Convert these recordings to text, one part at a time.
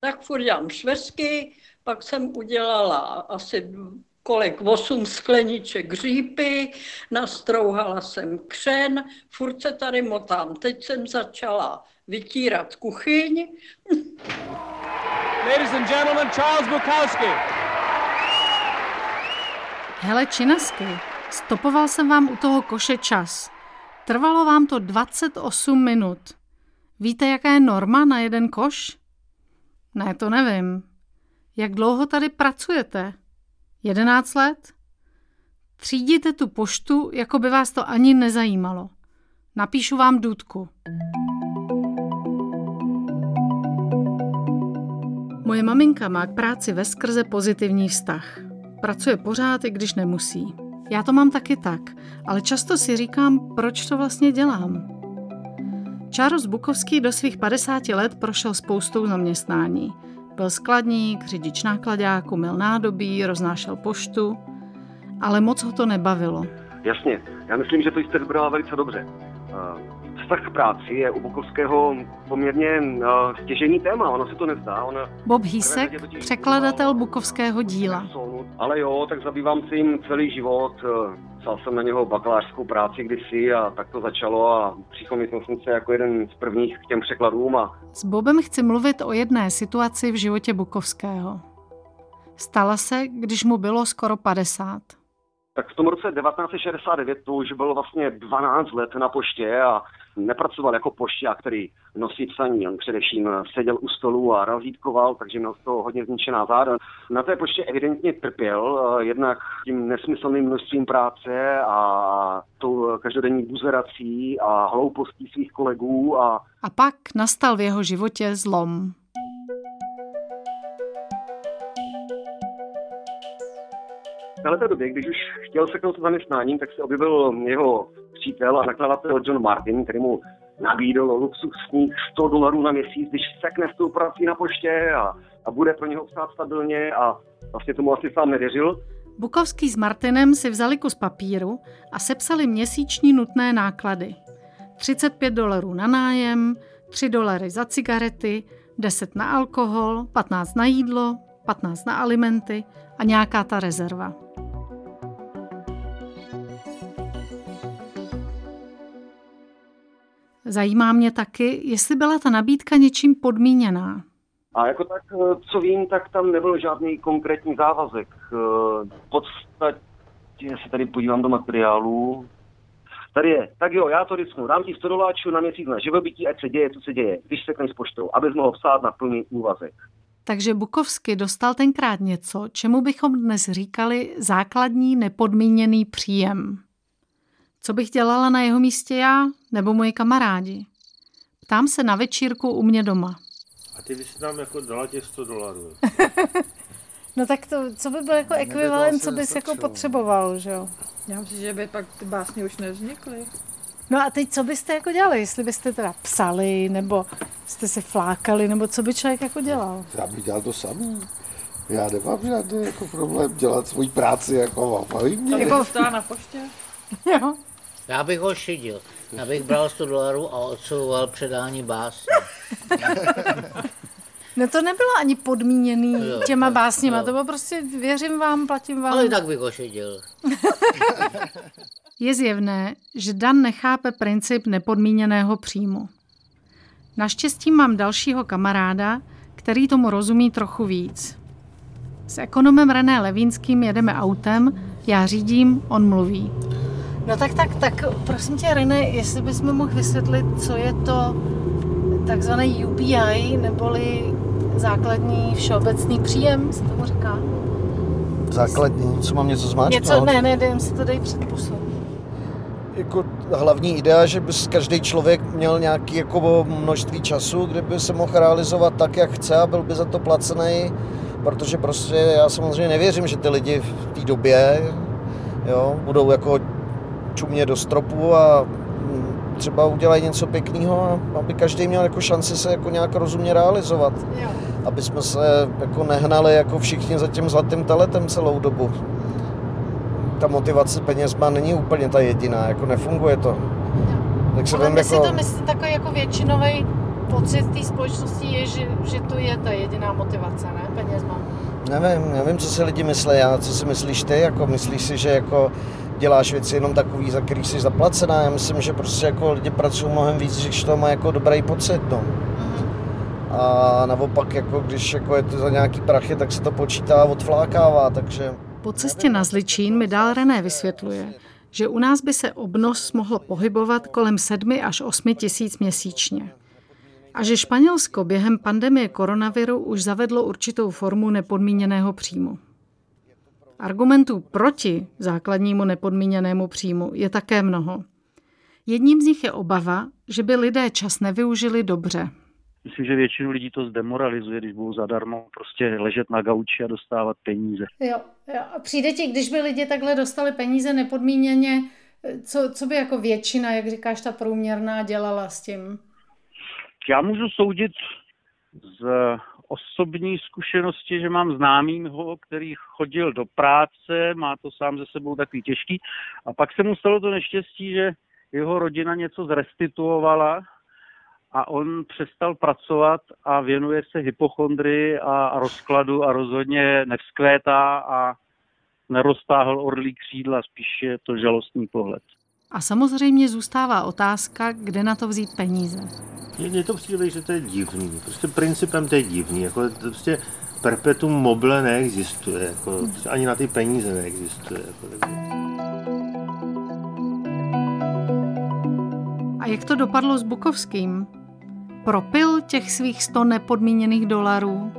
Tak furt dělám švestky, pak jsem udělala asi kolik, osm skleniček řípy, nastrouhala jsem křen, furt se tady motám. Teď jsem začala vytírat kuchyň. Ladies and gentlemen, Charles Bukowski. Hele, Činasky, stopoval jsem vám u toho koše čas. Trvalo vám to 28 minut. Víte, jaká je norma na jeden koš? Ne, to nevím. Jak dlouho tady pracujete? 11 let? Třídíte tu poštu, jako by vás to ani nezajímalo. Napíšu vám důdku. Moje maminka má k práci ve skrze pozitivní vztah. Pracuje pořád, i když nemusí. Já to mám taky tak, ale často si říkám, proč to vlastně dělám. Charles Bukovský do svých 50 let prošel spoustou zaměstnání. Byl skladník, řidič nákladáku, mil nádobí, roznášel poštu, ale moc ho to nebavilo. Jasně, já myslím, že to jste vybrala velice dobře vztah k práci je u Bukovského poměrně uh, stěžení téma, ono se to nezdá. Ona Bob Hísek, překladatel bukovského díla. Ale jo, tak zabývám se jim celý život. Eh, psal jsem na něho bakalářskou práci kdysi a tak to začalo a přišel mi se jako jeden z prvních k těm překladům. A... S Bobem chci mluvit o jedné situaci v životě Bukovského. Stala se, když mu bylo skoro 50 tak v tom roce 1969 to už bylo vlastně 12 let na poště a nepracoval jako pošťák, který nosí psaní. On především seděl u stolu a razítkoval, takže měl z toho hodně zničená záda. Na té poště evidentně trpěl, eh, jednak tím nesmyslným množstvím práce a tou každodenní buzerací a hloupostí svých kolegů. A, a pak nastal v jeho životě zlom. Této době, když už chtěl seknout zaměstnáním, tak se objevil jeho přítel a nakladatel John Martin, který mu nabídl luxusních 100 dolarů na měsíc, když sekne s tou prací na poště a, a bude pro něho psát stabilně a vlastně tomu asi sám nevěřil. Bukovský s Martinem si vzali kus papíru a sepsali měsíční nutné náklady. 35 dolarů na nájem, 3 dolary za cigarety, 10 na alkohol, 15 na jídlo, 15 na alimenty a nějaká ta rezerva. Zajímá mě taky, jestli byla ta nabídka něčím podmíněná. A jako tak, eh, co vím, tak tam nebyl žádný konkrétní závazek. Eh, v podstatě se tady podívám do materiálu. Tady je, tak jo, já to risknu, dám ti 100 doláčů na měsíc na živobytí, ať se děje, co se děje, když se s poštou, abys mohl psát na plný úvazek. Takže Bukovsky dostal tenkrát něco, čemu bychom dnes říkali základní nepodmíněný příjem. Co bych dělala na jeho místě já nebo moji kamarádi? Ptám se na večírku u mě doma. A ty bys nám jako dala těch 100 dolarů. no tak to, co by byl jako ekvivalent, co bys jako potřeboval, že jo? Já myslím, že by pak ty básně už nevznikly. No a teď co byste jako dělali? Jestli byste teda psali, nebo jste se flákali, nebo co by člověk jako dělal? Já bych dělal to samý. Já nemám žádný jako problém dělat svoji práci jako baví mě. Jako na poště? jo. Já bych ho šidil. Já bych bral 100 dolarů a odsouval předání básně. No to nebylo ani podmíněný jo, těma básněma, jo. to bylo prostě věřím vám, platím vám. Ale tak bych ho šidil. Je zjevné, že Dan nechápe princip nepodmíněného příjmu. Naštěstí mám dalšího kamaráda, který tomu rozumí trochu víc. S ekonomem René Levínským jedeme autem, já řídím, on mluví. No tak, tak, tak, prosím tě, René, jestli bys mi mohl vysvětlit, co je to takzvaný UBI, neboli základní všeobecný příjem, se tomu říká? Základní, co mám něco zmáčknout? Něco, ne, ne, jdem si to dej před pusou jako hlavní idea, že by každý člověk měl nějaký jako množství času, kde by se mohl realizovat tak, jak chce a byl by za to placený, protože prostě já samozřejmě nevěřím, že ty lidi v té době jo, budou jako čumě do stropu a třeba udělají něco pěkného, aby každý měl jako šanci se jako nějak rozumně realizovat. Jo. Aby jsme se jako nehnali jako všichni za tím zlatým teletem celou dobu ta motivace penězma není úplně ta jediná, jako nefunguje to. Tak se Ale jako... si to myslíte takový jako většinový pocit té společnosti je, že, že to je ta jediná motivace, ne? Penězma. Nevím, nevím, co si lidi myslí, já, co si myslíš ty, jako myslíš si, že jako děláš věci jenom takový, za který jsi zaplacená. Já myslím, že prostě jako lidi pracují mnohem víc, když to má jako dobrý pocit, no. A naopak, jako když jako je to za nějaký prachy, tak se to počítá a odflákává, takže... Po cestě na Zličín mi dál René vysvětluje, že u nás by se obnos mohl pohybovat kolem 7 až 8 tisíc měsíčně. A že Španělsko během pandemie koronaviru už zavedlo určitou formu nepodmíněného příjmu. Argumentů proti základnímu nepodmíněnému příjmu je také mnoho. Jedním z nich je obava, že by lidé čas nevyužili dobře. Myslím, že většinu lidí to zdemoralizuje, když budou zadarmo prostě ležet na gauči a dostávat peníze. Jo, jo. A přijde ti, když by lidi takhle dostali peníze nepodmíněně, co, co by jako většina, jak říkáš, ta průměrná dělala s tím? Já můžu soudit z osobní zkušenosti, že mám známýho, který chodil do práce, má to sám ze sebou takový těžký a pak se mu stalo to neštěstí, že jeho rodina něco zrestituovala a on přestal pracovat a věnuje se hypochondrii a rozkladu a rozhodně nevzkvétá a neroztáhl orlí křídla, spíš je to žalostný pohled. A samozřejmě zůstává otázka, kde na to vzít peníze. Mně to přijde, že to je divný. Prostě principem to je divný. Jako to prostě perpetuum mobile neexistuje. Jako, prostě ani na ty peníze neexistuje. Jako, A jak to dopadlo s Bukovským? Propil těch svých 100 nepodmíněných dolarů?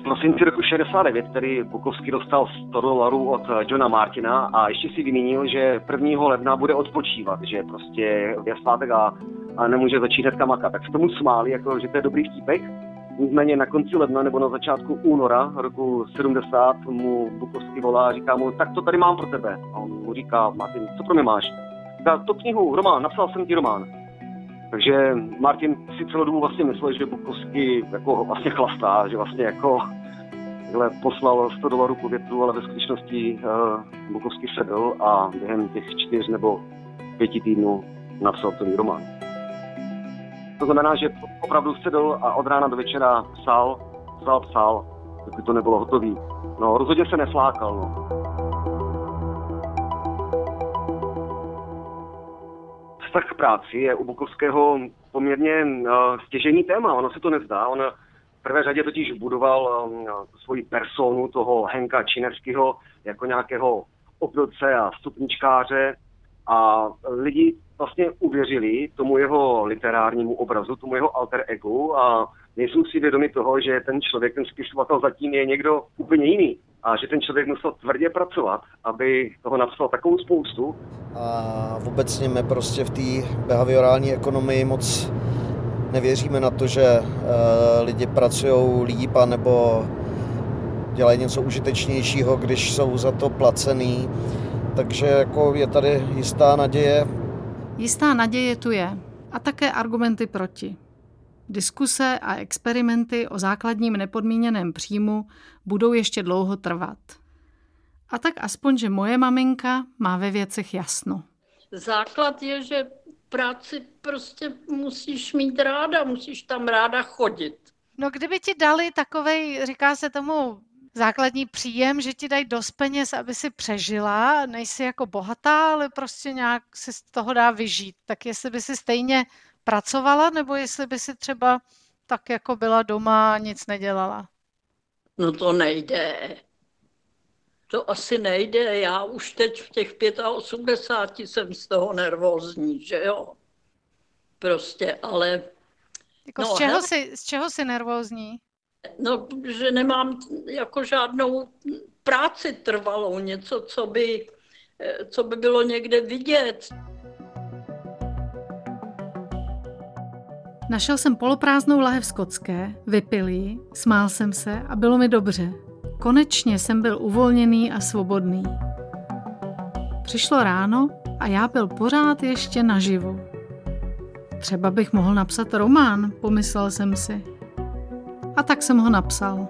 V prosinci roku 69 který Bukovský dostal 100 dolarů od Johna Martina a ještě si vymínil, že 1. ledna bude odpočívat, že prostě je svátek a, a nemůže začít hnedka makat. Tak se tomu smáli, jako, že to je dobrý vtípek. Nicméně na konci ledna nebo na začátku února roku 70 mu Bukovský volá a říká mu, tak to tady mám pro tebe. A on mu říká, Martin, co pro mě máš? Říká, to knihu, román, napsal jsem ti román. Takže Martin si celou dobu vlastně myslel, že Bukovský jako vlastně chlastá, že vlastně jako takhle poslal 100 dolarů po větru, ale ve skutečnosti uh, Bukovský sedl a během těch čtyř nebo pěti týdnů napsal celý román. To znamená, že opravdu sedl a od rána do večera psal, psal, psal, dokud to nebylo hotový. No, rozhodně se neflákal, no. Vztah k práci je u Bukovského poměrně uh, stěžení téma, ono se to nezdá. On v prvé řadě totiž budoval um, svoji personu toho Henka Činevského jako nějakého opilce a stupničkáře a lidi vlastně uvěřili tomu jeho literárnímu obrazu, tomu jeho alter egu a nejsou si vědomi toho, že ten člověk, ten spisovatel zatím je někdo úplně jiný a že ten člověk musel tvrdě pracovat, aby toho napsal takovou spoustu. A obecně my prostě v té behaviorální ekonomii moc nevěříme na to, že uh, lidi pracují líp nebo dělají něco užitečnějšího, když jsou za to placený. Takže jako je tady jistá naděje. Jistá naděje tu je a také argumenty proti. Diskuse a experimenty o základním nepodmíněném příjmu budou ještě dlouho trvat. A tak aspoň, že moje maminka má ve věcech jasno. Základ je, že práci prostě musíš mít ráda, musíš tam ráda chodit. No kdyby ti dali takovej, říká se tomu, základní příjem, že ti dají dost peněz, aby si přežila, nejsi jako bohatá, ale prostě nějak si z toho dá vyžít. Tak jestli by si stejně pracovala, nebo jestli by si třeba tak jako byla doma a nic nedělala? No to nejde. To asi nejde. Já už teď v těch 85 jsem z toho nervózní, že jo? Prostě, ale... Jako no, z, čeho jsi, z čeho jsi nervózní? No, že nemám jako žádnou práci trvalou, něco, co by, co by bylo někde vidět. Našel jsem poloprázdnou lahev skotské, vypil ji, smál jsem se a bylo mi dobře. Konečně jsem byl uvolněný a svobodný. Přišlo ráno a já byl pořád ještě naživu. Třeba bych mohl napsat román, pomyslel jsem si. A tak jsem ho napsal.